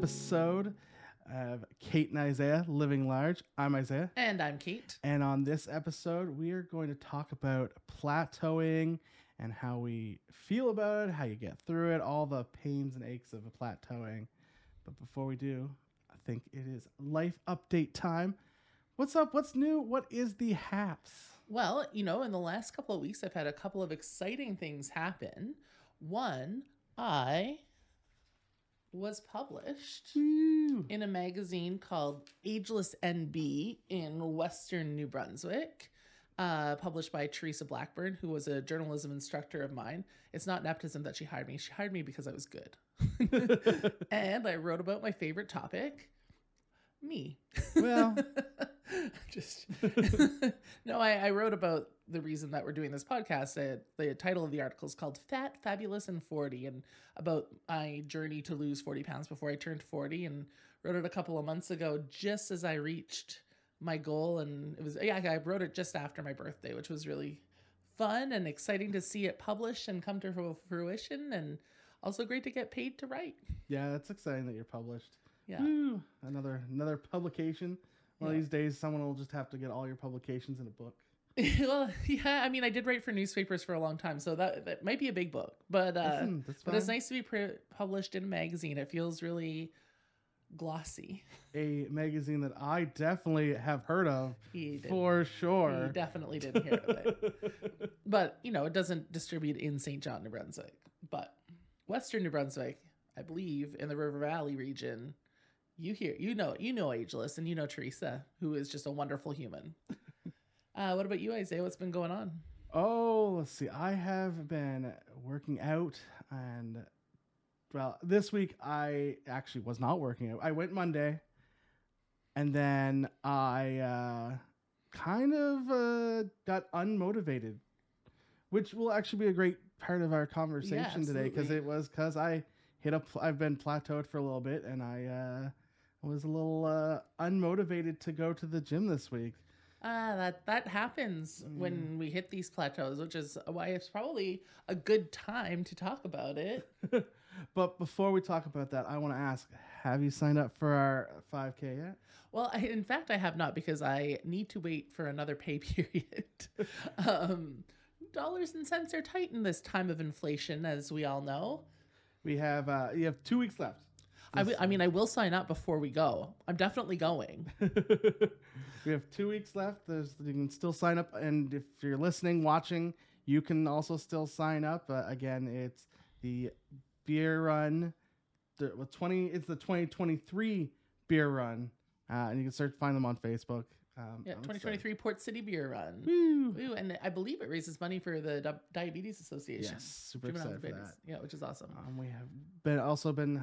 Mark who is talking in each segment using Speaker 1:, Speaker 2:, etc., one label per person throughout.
Speaker 1: episode of Kate and Isaiah Living Large. I'm Isaiah.
Speaker 2: And I'm Kate.
Speaker 1: And on this episode, we are going to talk about plateauing and how we feel about it, how you get through it, all the pains and aches of a plateauing. But before we do, I think it is life update time. What's up? What's new? What is the haps?
Speaker 2: Well, you know, in the last couple of weeks, I've had a couple of exciting things happen. One, I was published
Speaker 1: Woo.
Speaker 2: in a magazine called Ageless NB in Western New Brunswick, uh, published by Teresa Blackburn, who was a journalism instructor of mine. It's not nepotism that she hired me, she hired me because I was good. and I wrote about my favorite topic me.
Speaker 1: Well.
Speaker 2: just no I, I wrote about the reason that we're doing this podcast the title of the article is called fat fabulous and 40 and about my journey to lose 40 pounds before i turned 40 and wrote it a couple of months ago just as i reached my goal and it was yeah i wrote it just after my birthday which was really fun and exciting to see it published and come to fruition and also great to get paid to write
Speaker 1: Yeah, that's exciting that you're published.
Speaker 2: yeah
Speaker 1: Woo. Another another publication. One
Speaker 2: Yeah.
Speaker 1: of these days, someone will just have to get all your publications in a book.
Speaker 2: well, yeah, I mean, I did write for newspapers for a long time, so that that might be a big book. But uh,
Speaker 1: Listen,
Speaker 2: but it's nice to be pre- published in a magazine. It feels really glossy.
Speaker 1: A magazine that I definitely have heard of
Speaker 2: He
Speaker 1: for
Speaker 2: He
Speaker 1: sure.
Speaker 2: definitely didn't hear of it. But you know, it doesn't distribute in Saint John, New Brunswick. But Western New Brunswick, I believe, in the River Valley region, you hear, you know, you know, Ageless, and you know Teresa, who is just a wonderful human. uh, what about you, Isaiah? What's been going on?
Speaker 1: Oh, let's see. I have been working out and well, this week I actually was not working out. I went Monday and then I uh kind of uh got unmotivated, which will actually be a great part of our conversation today because it was cuz I hit up I've been plateaued for a little bit and I uh was a little uh unmotivated to go to the gym this week.
Speaker 2: Ah, that that happens
Speaker 1: Mm.
Speaker 2: when we hit these plateaus, which is why it's probably a good time to talk about it.
Speaker 1: but before we talk about that, I want to ask: Have you signed up for our 5K yet?
Speaker 2: Well, I, in fact, I have not because I need to wait for another pay period. um, dollars and cents are tight in this time of inflation, as we all know.
Speaker 1: We have uh, you have two weeks left.
Speaker 2: I mean, I will sign up before we go. I'm definitely going.
Speaker 1: we have two weeks left. There's you can still sign up, and if you're listening, watching, you can also still sign up. Uh, again, it's the beer run. The well, twenty. It's the 2023 beer run, uh, and you can start find them on Facebook. Um,
Speaker 2: Yeah,
Speaker 1: I'm
Speaker 2: 2023 Port City Beer Run.
Speaker 1: Woo!
Speaker 2: Ooh, and I believe it raises money for the Di- Diabetes Association.
Speaker 1: Yes, super excited for that.
Speaker 2: Yeah, which is awesome.
Speaker 1: Um, we have been also been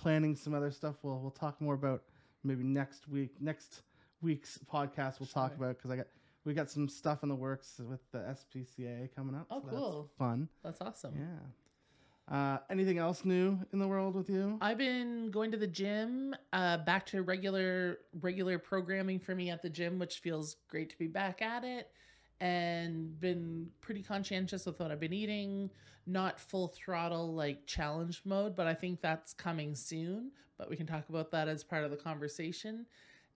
Speaker 1: planning some other stuff. We'll we'll talk more about maybe next week. Next week's podcast we'll talk
Speaker 2: Sure.
Speaker 1: about because I got we got some stuff in the works with the SPCA coming up.
Speaker 2: Oh,
Speaker 1: so that's
Speaker 2: cool.
Speaker 1: fun.
Speaker 2: That's awesome.
Speaker 1: Yeah. Uh, anything else new in the world with you?
Speaker 2: I've been going to the gym, uh, back to regular regular programming for me at the gym, which feels great to be back at it, and been pretty conscientious with what I've been eating. Not full throttle like challenge mode, but I think that's coming soon. But we can talk about that as part of the conversation.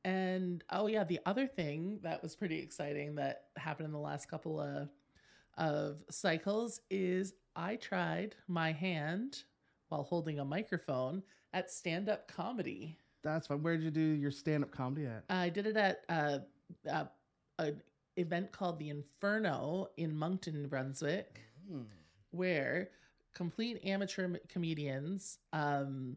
Speaker 2: And oh yeah, the other thing that was pretty exciting that happened in the last couple of of cycles is I tried my hand while holding a microphone at stand up comedy.
Speaker 1: That's fun. Where did you do your stand up comedy at?
Speaker 2: I did it at uh, uh, an event called the Inferno in Moncton, New Brunswick, where complete amateur comedians um,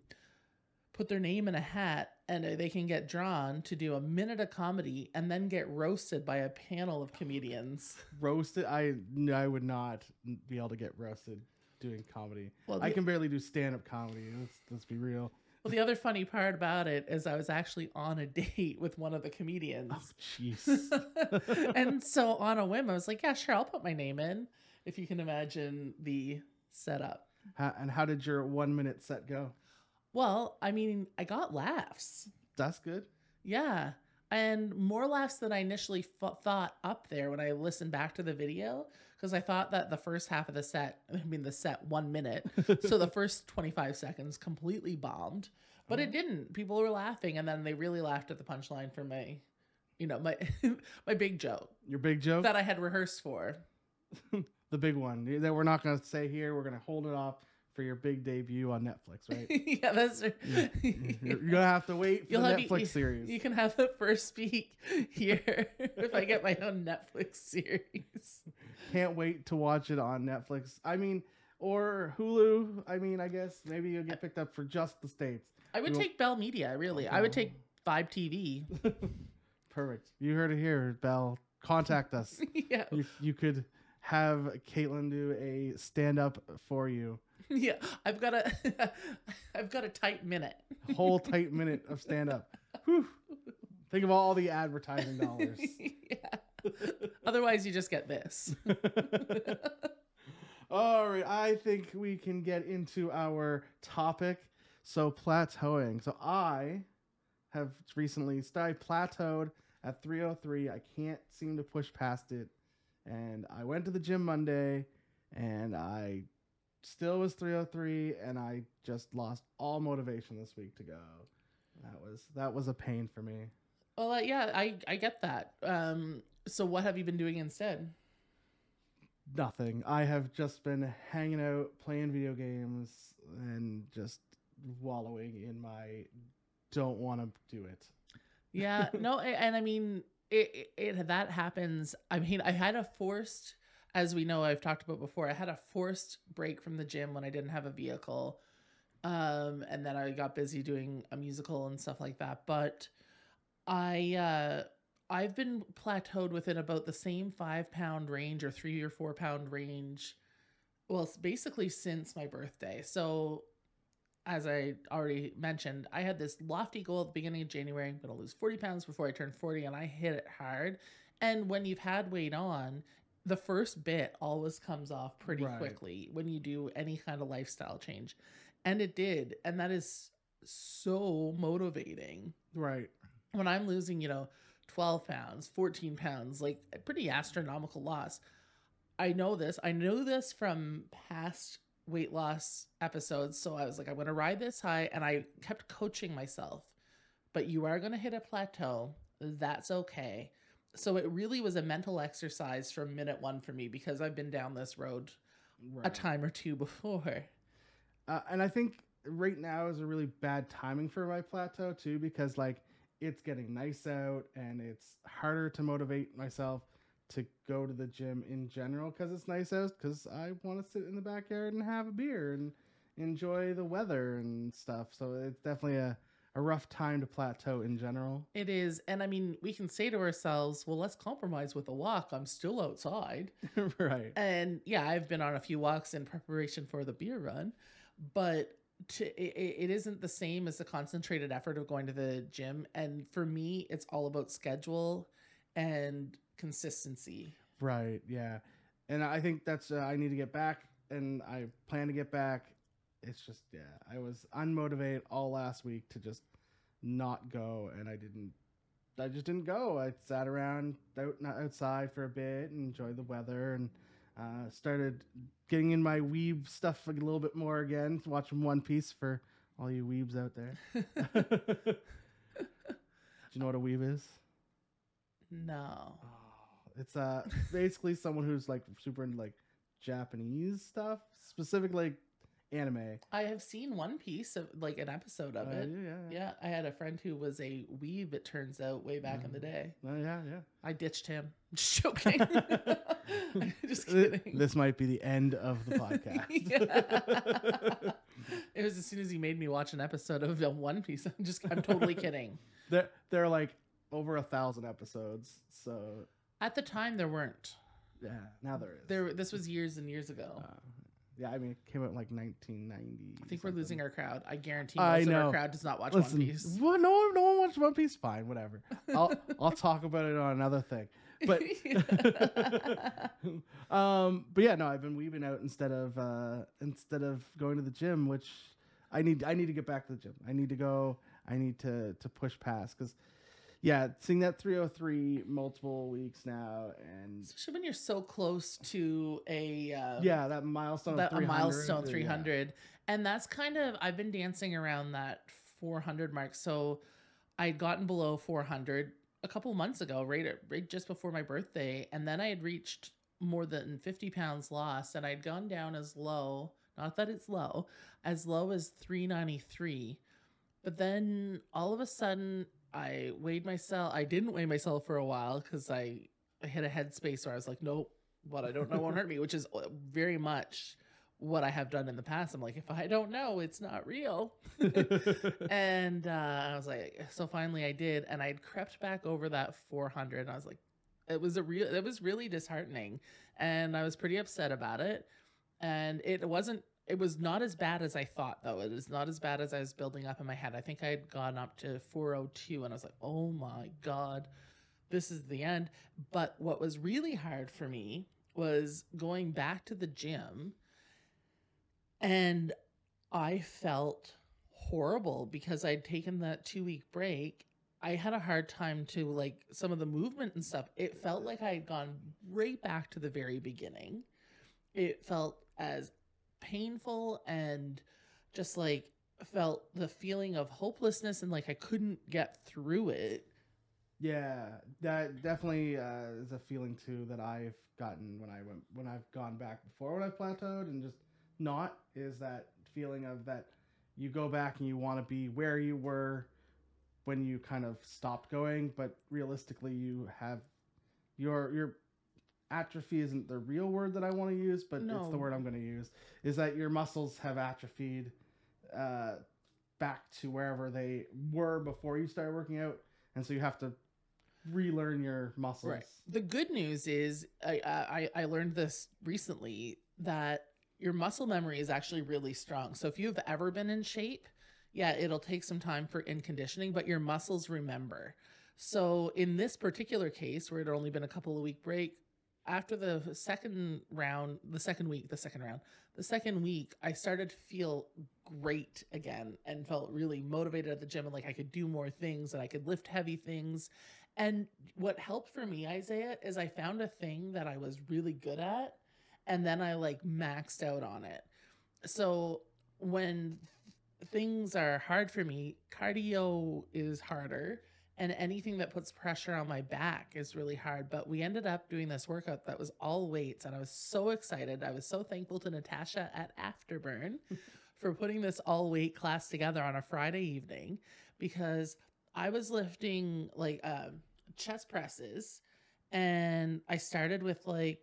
Speaker 2: put their name in a hat and they can get drawn to do a minute of comedy and then get roasted by a panel of comedians.
Speaker 1: Roasted? I I would not be able to get roasted doing comedy.
Speaker 2: Well,
Speaker 1: I can barely do stand up comedy. Let's let's be real.
Speaker 2: Well, the other funny part about it is I was actually on a date with one of the comedians.
Speaker 1: Oh jeez.
Speaker 2: and so on a whim, I was like, yeah, sure, I'll put my name in. If you can imagine the setup.
Speaker 1: How, and how did your one minute set go?
Speaker 2: Well, I mean, I got laughs.
Speaker 1: That's good.
Speaker 2: Yeah. And more laughs than I initially f- thought up there when I listened back to the video. Because I thought that the first half of the set, I mean, the set one minute. so the first 25 seconds completely bombed. but it
Speaker 1: Oh.
Speaker 2: didn't. People were laughing, and then they really laughed at the punchline for my, you know, my my big joke
Speaker 1: Your big joke,
Speaker 2: that I had rehearsed for.
Speaker 1: the big one that we're not going to say here. We're going to hold it off for your big debut on Netflix, right?
Speaker 2: yeah, that's.
Speaker 1: You're, mm-hmm. you're gonna have to wait for
Speaker 2: You'll
Speaker 1: the
Speaker 2: have-
Speaker 1: Netflix
Speaker 2: you-
Speaker 1: series.
Speaker 2: You can have the first speak here if I get my own Netflix series.
Speaker 1: Can't wait to watch it on Netflix. I mean, or Hulu. I mean, I guess maybe you'll get picked up for just the states.
Speaker 2: I would
Speaker 1: You'll-
Speaker 2: take Bell Media, really. I would take oh. Vibe TV.
Speaker 1: Perfect. You heard it here, Bell. Contact us.
Speaker 2: yeah,
Speaker 1: you, you could have Caitlin do a stand up for you.
Speaker 2: yeah. I've got a, I've got a tight minute.
Speaker 1: Whole tight minute of stand up. Think of all the advertising dollars.
Speaker 2: yeah. Otherwise, you just get this.
Speaker 1: All right, I think we can get into our topic. So plateauing. So I have recently started plateaued at 303. I can't seem to push past it. And I went to the gym Monday and I still was 303 and I just lost all motivation this week to go. That was that was a pain for me.
Speaker 2: Well, uh, yeah, I I get that. Um, so what have you been doing instead?
Speaker 1: Nothing. I have just been hanging out, playing video games, and just wallowing in my don't want to do it.
Speaker 2: Yeah, no, and I mean, it, it, it that happens. I mean, I had a forced, as we know, I've talked about before. I had a forced break from the gym when I didn't have a vehicle, um, and then I got busy doing a musical and stuff like that. But I, uh, I've been plateaued within about the same five pound range or three or four pound range. Well, basically since my birthday. So as I already mentioned, I had this lofty goal at the beginning of January. I'm going to lose 40 pounds before I turn 40, and I hit it hard. And when you've had weight on, the first bit always comes off pretty
Speaker 1: Right.
Speaker 2: quickly when you do any kind of lifestyle change. And it did. And that is so motivating
Speaker 1: Right.
Speaker 2: when I'm losing, you know, 12 pounds, 14 pounds, like a pretty astronomical loss. I know this. I know this from past weight loss episodes. So I was like, I'm going to ride this high. And I kept coaching myself. But you are going to hit a plateau. That's okay. So it really was a mental exercise from minute one for me because I've been down this road a time or two before.
Speaker 1: Uh, and I think right now is a really bad timing for my plateau too, because like it's getting nice out and it's harder to motivate myself to go to the gym in general because it's nice out. Because I want to sit in the backyard and have a beer and enjoy the weather and stuff. So it's definitely a, a rough time to plateau in general.
Speaker 2: It is. And I mean, we can say to ourselves, well, let's compromise with a walk. I'm still outside.
Speaker 1: right.
Speaker 2: And yeah, I've been on a few walks in preparation for the beer run, but to, it, it isn't the same as the concentrated effort of going to the gym. And for me, it's all about schedule and consistency.
Speaker 1: Right. Yeah. And I think that's uh, I need to get back, and I plan to get back. It's just yeah, I was unmotivated all last week to just not go, and I didn't. I just didn't go. I sat around out outside for a bit and enjoyed the weather, and uh, started getting in my weeb stuff a little bit more again. Watching One Piece for all you weebs out there. Do you know what a weeb is?
Speaker 2: no.
Speaker 1: Oh, it's uh basically someone who's like super into like Japanese stuff, specifically anime.
Speaker 2: I have seen One Piece, of, like an episode of
Speaker 1: Uh,
Speaker 2: it.
Speaker 1: yeah, yeah,
Speaker 2: Yeah, I had a friend who was a weeb, it turns out, way back in the day.
Speaker 1: Oh, yeah, yeah.
Speaker 2: I ditched him. Just joking. Just kidding.
Speaker 1: This might be the end of the podcast.
Speaker 2: It was as soon as he made me watch an episode of uh, One Piece. I'm just, I'm totally kidding.
Speaker 1: there, there are like over a thousand episodes, so
Speaker 2: At the time, there weren't.
Speaker 1: yeah, now there is.
Speaker 2: There, this was years and years ago.
Speaker 1: Uh, yeah, I mean, it came out in like 1990.
Speaker 2: I think we're losing our crowd. I guarantee
Speaker 1: I
Speaker 2: most of
Speaker 1: know.
Speaker 2: our crowd does not watch
Speaker 1: Listen,
Speaker 2: One Piece.
Speaker 1: what? No, one- no one watched One Piece. Fine, whatever. I'll I'll talk about it on another thing. But um, but yeah, no, I've been weaving out instead of uh, instead of going to the gym, which I need. I need to get back to the gym. I need to go. I need to to push past because yeah, seeing that 303 multiple weeks now, and
Speaker 2: Especially when you're so close to a um,
Speaker 1: yeah, that milestone.
Speaker 2: that,
Speaker 1: of
Speaker 2: a
Speaker 1: 300,
Speaker 2: milestone
Speaker 1: yeah.
Speaker 2: 300 and that's kind of i've been dancing around that 400 mark. So I'd gotten below 400 a couple months ago, right, at, right just before my birthday. And then I had reached more than 50 pounds lost and I'd gone down as low, not that it's low, as low as 393. But then all of a sudden, I weighed myself. I didn't weigh myself for a while because I, I hit a headspace where I was like, nope, what I don't know won't hurt me, which is uh, very much what I have done in the past. I'm like, if I don't know, it's not real. and uh, I was like, so finally I did, and I'd crept back over that 400. And I was like, it was a real, it was really disheartening, and I was pretty upset about it. And it wasn't, it was not as bad as I thought, though. It was not as bad as I was building up in my head. I think I had gone up to 402, and I was like, oh my god, this is the end. But what was really hard for me was going back to the gym and I felt horrible because I'd taken that two week break. I had a hard time to like some of the movement and stuff. It felt like I had gone right back to the very beginning. It felt as painful and just like felt the feeling of hopelessness and like I couldn't get through it.
Speaker 1: Yeah, that definitely uh, is a feeling too that I've gotten when I went when I've gone back before when I've plateaued and just not is that feeling of that you go back and you want to be where you were when you kind of stopped going, but realistically you have your your atrophy isn't the real word that I want to use, but it's the word I'm going to use. Is that your muscles have atrophied uh, back to wherever they were before you started working out, and so you have to relearn your muscles.
Speaker 2: Right. The good news is I, I I learned this recently that your muscle memory is actually really strong. So if you've ever been in shape, yeah, it'll take some time for in conditioning, but your muscles remember. So in this particular case, where it had only been a couple of week break, after the second round, the second week, the second round, the second week, I started to feel great again and felt really motivated at the gym and like I could do more things and I could lift heavy things. And what helped for me, Isaiah, is I found a thing that I was really good at and then I like maxed out on it. So when things are hard for me, cardio is harder and anything that puts pressure on my back is really hard. But we ended up doing this workout that was all weights and I was so excited. I was so thankful to Natasha at Afterburn for putting this all weight class together on a Friday evening because I was lifting like um, chest presses and I started with like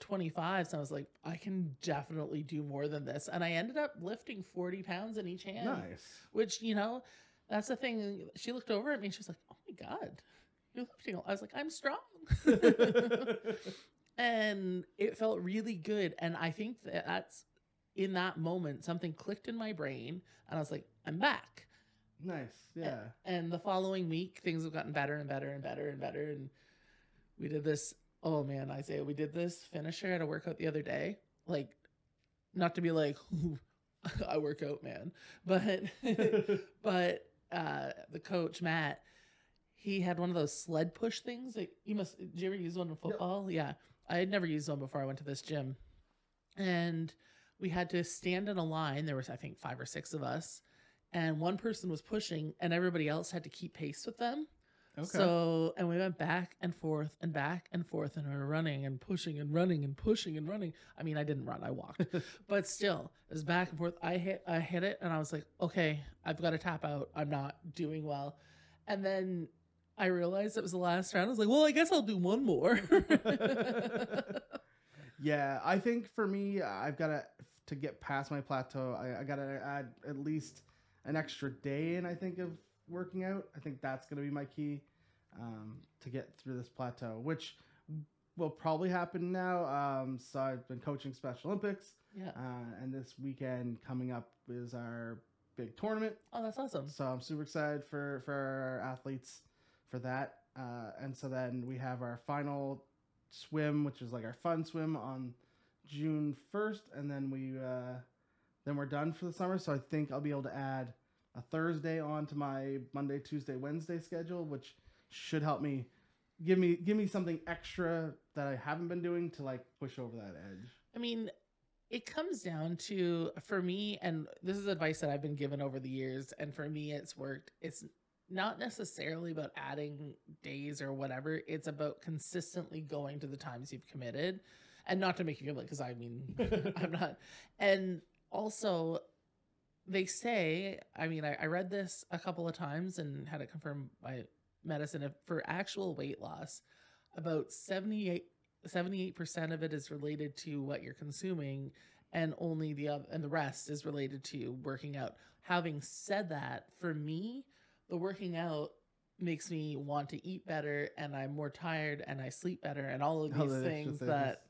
Speaker 2: 25 so i was like i can definitely do more than this and i ended up lifting 40 pounds in each hand
Speaker 1: Nice.
Speaker 2: which you know that's the thing she looked over at me and she was like oh my god you're lifting i was like i'm strong and it felt really good and i think that that's in that moment something clicked in my brain and i was like i'm back
Speaker 1: nice. Yeah.
Speaker 2: and the following week things have gotten better and better and better and better and we did this oh man isaiah we did this finisher at a workout the other day like not to be like i work out man but but uh the coach matt he had one of those sled push things that you must did you ever use one in football? Yeah. I had never used one before i went to this gym. And we had to stand in a line. There was i think five or six of us. And one person was pushing and everybody else had to keep pace with them
Speaker 1: Okay.
Speaker 2: so and we went back and forth and back and forth and we were running and pushing and running and pushing and running i mean i didn't run i walked but still it was back and forth i hit i hit it and i was like okay i've got to tap out i'm not doing well and then i realized it was the last round i was like well i guess i'll do one more
Speaker 1: Yeah, I think for me, I've got to to get past my plateau. I, I got to add at least an extra day in. I think of working out. I think that's going to be my key um, to get through this plateau, which will probably happen now. Um, so I've been coaching Special Olympics,
Speaker 2: yeah
Speaker 1: uh, and this weekend coming up is our big tournament.
Speaker 2: oh that's awesome
Speaker 1: So I'm super excited for for our athletes for that. Uh, and so then we have our final swim, which is like our fun swim on June 1st, and then we uh, then we're done for the summer. So I think I'll be able to add a Thursday onto my Monday, Tuesday, Wednesday schedule, which should help me give me give me something extra that I haven't been doing to like push over that edge.
Speaker 2: I mean, it comes down to for me and this is advice that i've been given over the years and for me it's worked. It's not necessarily about adding days or whatever. It's about consistently going to the times you've committed. And not to make you feel like because i mean i'm not. And also they say i mean I, I read this a couple of times and had it confirmed by medicine if for actual weight loss about 78 78% of it is related to what you're consuming and only the and the rest is related to working out having said that for me the working out makes me want to eat better and i'm more tired and i sleep better and all of these
Speaker 1: the extra
Speaker 2: things
Speaker 1: things.
Speaker 2: that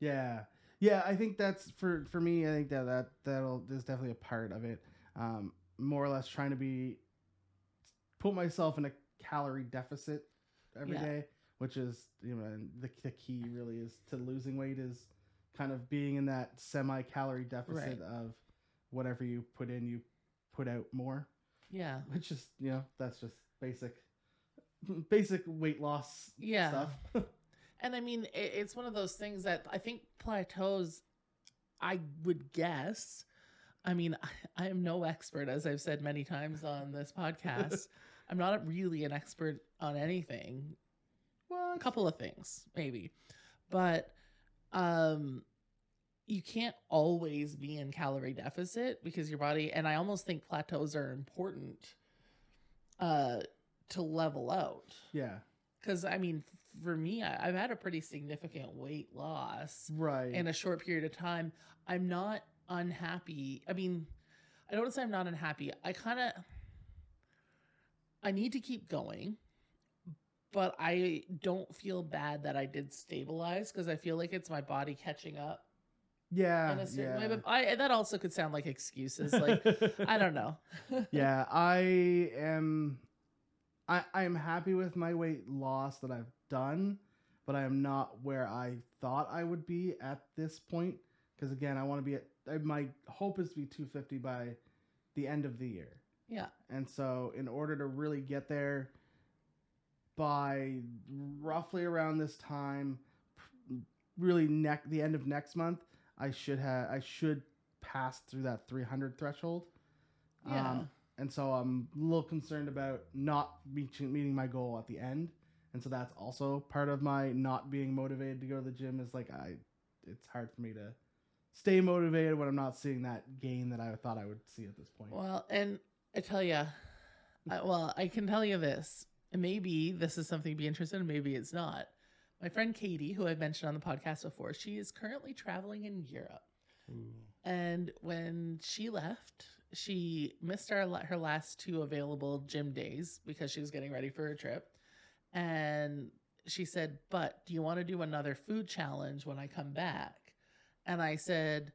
Speaker 1: Yeah, yeah. I think that's for for me. I think that that that'll is definitely a part of it. Um, more or less trying to be put myself in a calorie deficit every day,
Speaker 2: Yeah.
Speaker 1: which is you know the the key really is to losing weight is kind of being in that semi calorie deficit
Speaker 2: Right.
Speaker 1: of whatever you put in, you put out more,
Speaker 2: yeah
Speaker 1: which is you know that's just basic basic weight loss
Speaker 2: Yeah.
Speaker 1: stuff.
Speaker 2: And I mean, i it's one of those things that I think plateaus, I would guess. I mean, I, I am no expert, as I've said many times on this podcast. I'm not really an expert on anything.
Speaker 1: what?
Speaker 2: A couple of things, maybe. But um you can't always be in calorie deficit because your body and I almost think plateaus are important uh to level out
Speaker 1: Yeah.
Speaker 2: Because I mean, for me, I, I've had a pretty significant weight loss
Speaker 1: Right.
Speaker 2: in a short period of time. I'm not unhappy. I mean, I don't say I'm not unhappy. I kind of, I need to keep going, but I don't feel bad that I did stabilize because I feel like it's my body catching up
Speaker 1: yeah.
Speaker 2: in a certain
Speaker 1: yeah.
Speaker 2: way. But I that also could sound like excuses. Like I don't know.
Speaker 1: yeah, I am. I I am happy with my weight loss that I've done, but I am not where I thought I would be at this point. Because again, I want to be at. I- My hope is to be 250 by the end of the year,
Speaker 2: Yeah.
Speaker 1: and so in order to really get there by roughly around this time, really neck the end of next month, I should have I should pass through that 300 threshold.
Speaker 2: Yeah.
Speaker 1: Um, and so I'm a little concerned about not reaching meeting my goal at the end. And so that's also part of my not being motivated to go to the gym is like I it's hard for me to stay motivated when I'm not seeing that gain that I thought I would see at this point.
Speaker 2: Well, and I tell you, I, well, I can tell you this. and Maybe this is something to be interested in. Maybe it's not. My friend Katie, who I've mentioned on the podcast before, she is currently traveling in Europe. And when she left, she missed our her last two available gym days because she was getting ready for her trip. And she said, "But do you want to do another food challenge when I come back?" And I said,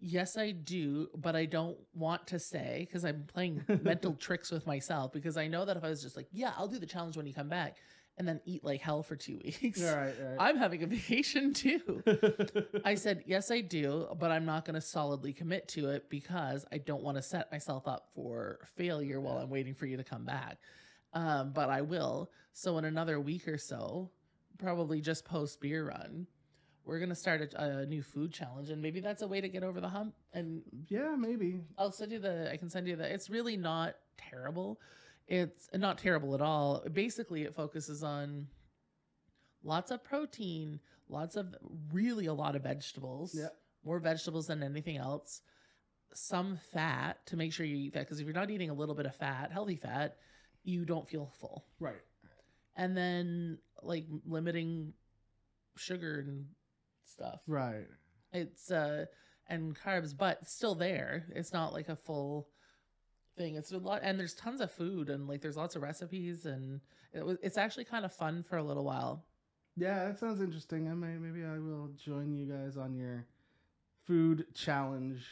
Speaker 2: "Yes, I do, but I don't want to say because I'm playing mental tricks with myself because I know that if I was just like, "Yeah, I'll do the challenge when you come back," and then eat like hell for 2 weeks,
Speaker 1: All right, all right.
Speaker 2: I'm having a vacation too. I said, yes, I do, but I'm not going to solidly commit to it because I don't want to set myself up for failure while I'm waiting for you to come back. Um, but I will. So, in another week or so, probably just post beer run, we're going to start a, a new food challenge. And maybe that's a way to get over the hump. And
Speaker 1: yeah, maybe.
Speaker 2: I'll send you the, I can send you the, it's really not terrible. It's not terrible at all. Basically, it focuses on lots of protein, lots of really a lot of vegetables,
Speaker 1: Yeah.
Speaker 2: more vegetables than anything else, some fat to make sure you eat that. Because if you're not eating a little bit of fat, healthy fat, you don't feel full.
Speaker 1: Right.
Speaker 2: And then like limiting sugar and stuff
Speaker 1: Right.
Speaker 2: it's uh and carbs but still there it's not like a full thing it's a lot and there's tons of food and like there's lots of recipes and it was it's actually kind of fun for a little while
Speaker 1: Yeah, that sounds interesting. I may maybe I will join you guys on your food challenge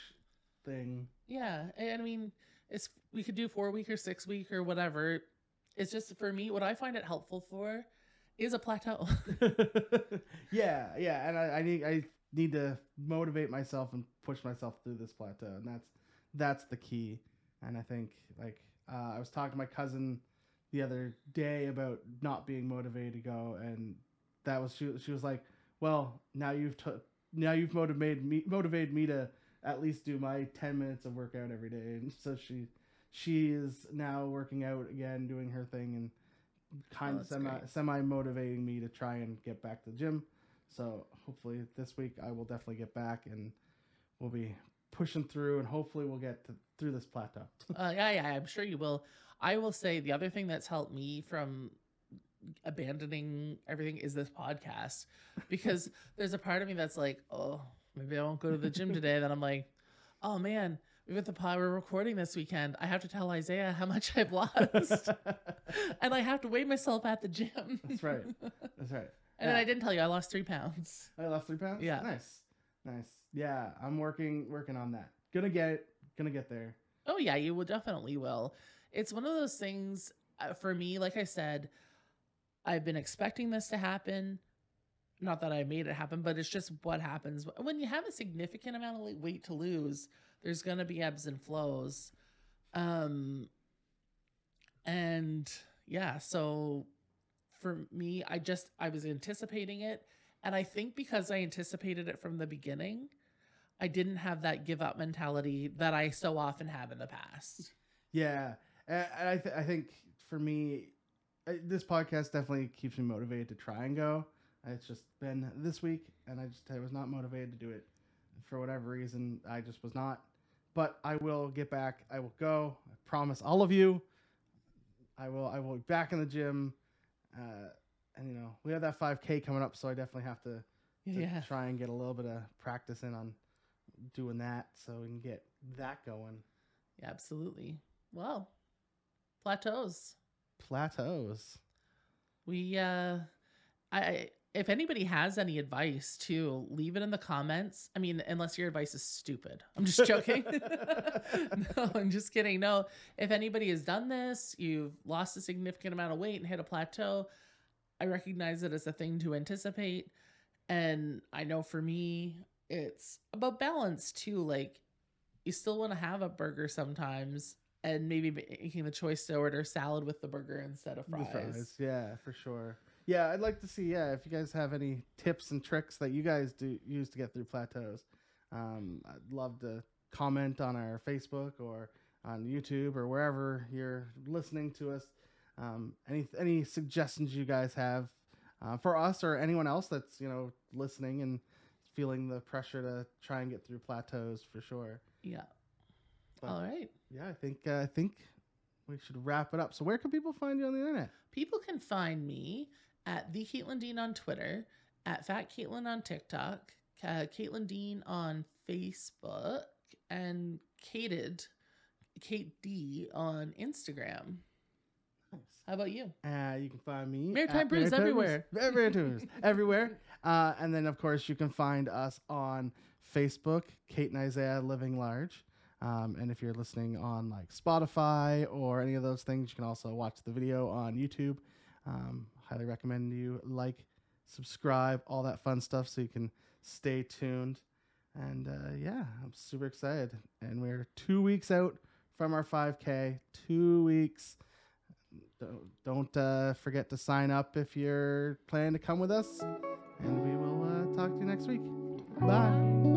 Speaker 1: thing.
Speaker 2: yeah and i mean it's we could do four week or six week or whatever it's just for me what i find it helpful for is a plateau
Speaker 1: yeah, yeah, and I, I need I need to motivate myself and push myself through this plateau, and that's that's the key. And I think like uh, I was talking to my cousin the other day about not being motivated to go, and that was she. She was like, "Well, now you've t- now you've motivated me motivated me to at least do my 10 minutes of workout every day and so she she is now working out again doing her thing and kind
Speaker 2: Oh,
Speaker 1: of semi
Speaker 2: great.
Speaker 1: semi motivating me to try and get back to the gym so hopefully this week i will definitely get back and we'll be pushing through and hopefully we'll get to, through this plateau
Speaker 2: Uh, yeah, yeah, I'm sure you will. I will say the other thing that's helped me from abandoning everything is this podcast because there's a part of me that's like, oh, maybe I won't go to the gym today. then I'm like, oh man, we've got the pod we're recording this weekend. I have to tell Isaiah how much I've lost, and I have to weigh myself at the gym.
Speaker 1: That's right. that's right
Speaker 2: And then I didn't tell you I lost three pounds.
Speaker 1: I lost three pounds.
Speaker 2: Yeah.
Speaker 1: nice, nice. Yeah, I'm working working on that. Gonna get. Gonna get there.
Speaker 2: Oh yeah, you will definitely will. It's one of those things uh, for me. Like I said, I've been expecting this to happen. Not that I made it happen, but it's just what happens when you have a significant amount of weight to lose. There's gonna be ebbs and flows, um, and yeah. So for me, I just I was anticipating it, and I think because I anticipated it from the beginning, I didn't have that give up mentality that I so often have in the past.
Speaker 1: Yeah, and I th- I think for me, this podcast definitely keeps me motivated to try and go. It's just been this week, and I just I was not motivated to do it for whatever reason. I just was not. But I will get back. I will go. I promise all of you. I will. I will be back in the gym. Uh, and you know we have that 5K coming up, so I definitely have to to
Speaker 2: Yeah.
Speaker 1: try and get a little bit of practice in on doing that so we can get that going.
Speaker 2: Yeah, absolutely. Well, plateaus.
Speaker 1: Plateaus.
Speaker 2: We uh I- if anybody has any advice too, leave it in the comments. I mean, unless your advice is stupid. I'm just joking. no, I'm just kidding. No, if anybody has done this, you've lost a significant amount of weight and hit a plateau, I recognize it as a thing to anticipate. And I know for me, it's about balance too. Like, you still want to have a burger sometimes, and maybe making the choice to order salad with the burger instead of
Speaker 1: The
Speaker 2: fries.
Speaker 1: Yeah, for sure. Yeah, I'd like to see. Yeah, if you guys have any tips and tricks that you guys do use to get through plateaus, um, I'd love to comment on our Facebook or on YouTube or wherever you're listening to us. Um, any any suggestions you guys have uh, for us or anyone else that's you know listening and feeling the pressure to try and get through plateaus for sure.
Speaker 2: Yeah.
Speaker 1: But-
Speaker 2: All right.
Speaker 1: Yeah, I think uh, I think we should wrap it up. So where can people find you on the internet?
Speaker 2: People can find me at the Caitlin Dean on Twitter, at Fat Caitlin on TikTok, uh, Caitlin Dean on Facebook, and Kated, Kate D on Instagram.
Speaker 1: Nice.
Speaker 2: How about you?
Speaker 1: Uh, you can find me
Speaker 2: Maritime Brews everywhere.
Speaker 1: Maritime Brews everywhere. Uh, and then, of course, you can find us on Facebook, Kate and Isaiah Living Large. Um, and if you're listening on like Spotify or any of those things, you can also watch the video on YouTube. Um, highly recommend you like, subscribe, all that fun stuff, so you can stay tuned. And uh, yeah, I'm super excited. And we're two weeks out from our 5K. Two weeks don't, uh, forget to sign up if you're planning to come with us. And we will uh, talk to you next week. Bye.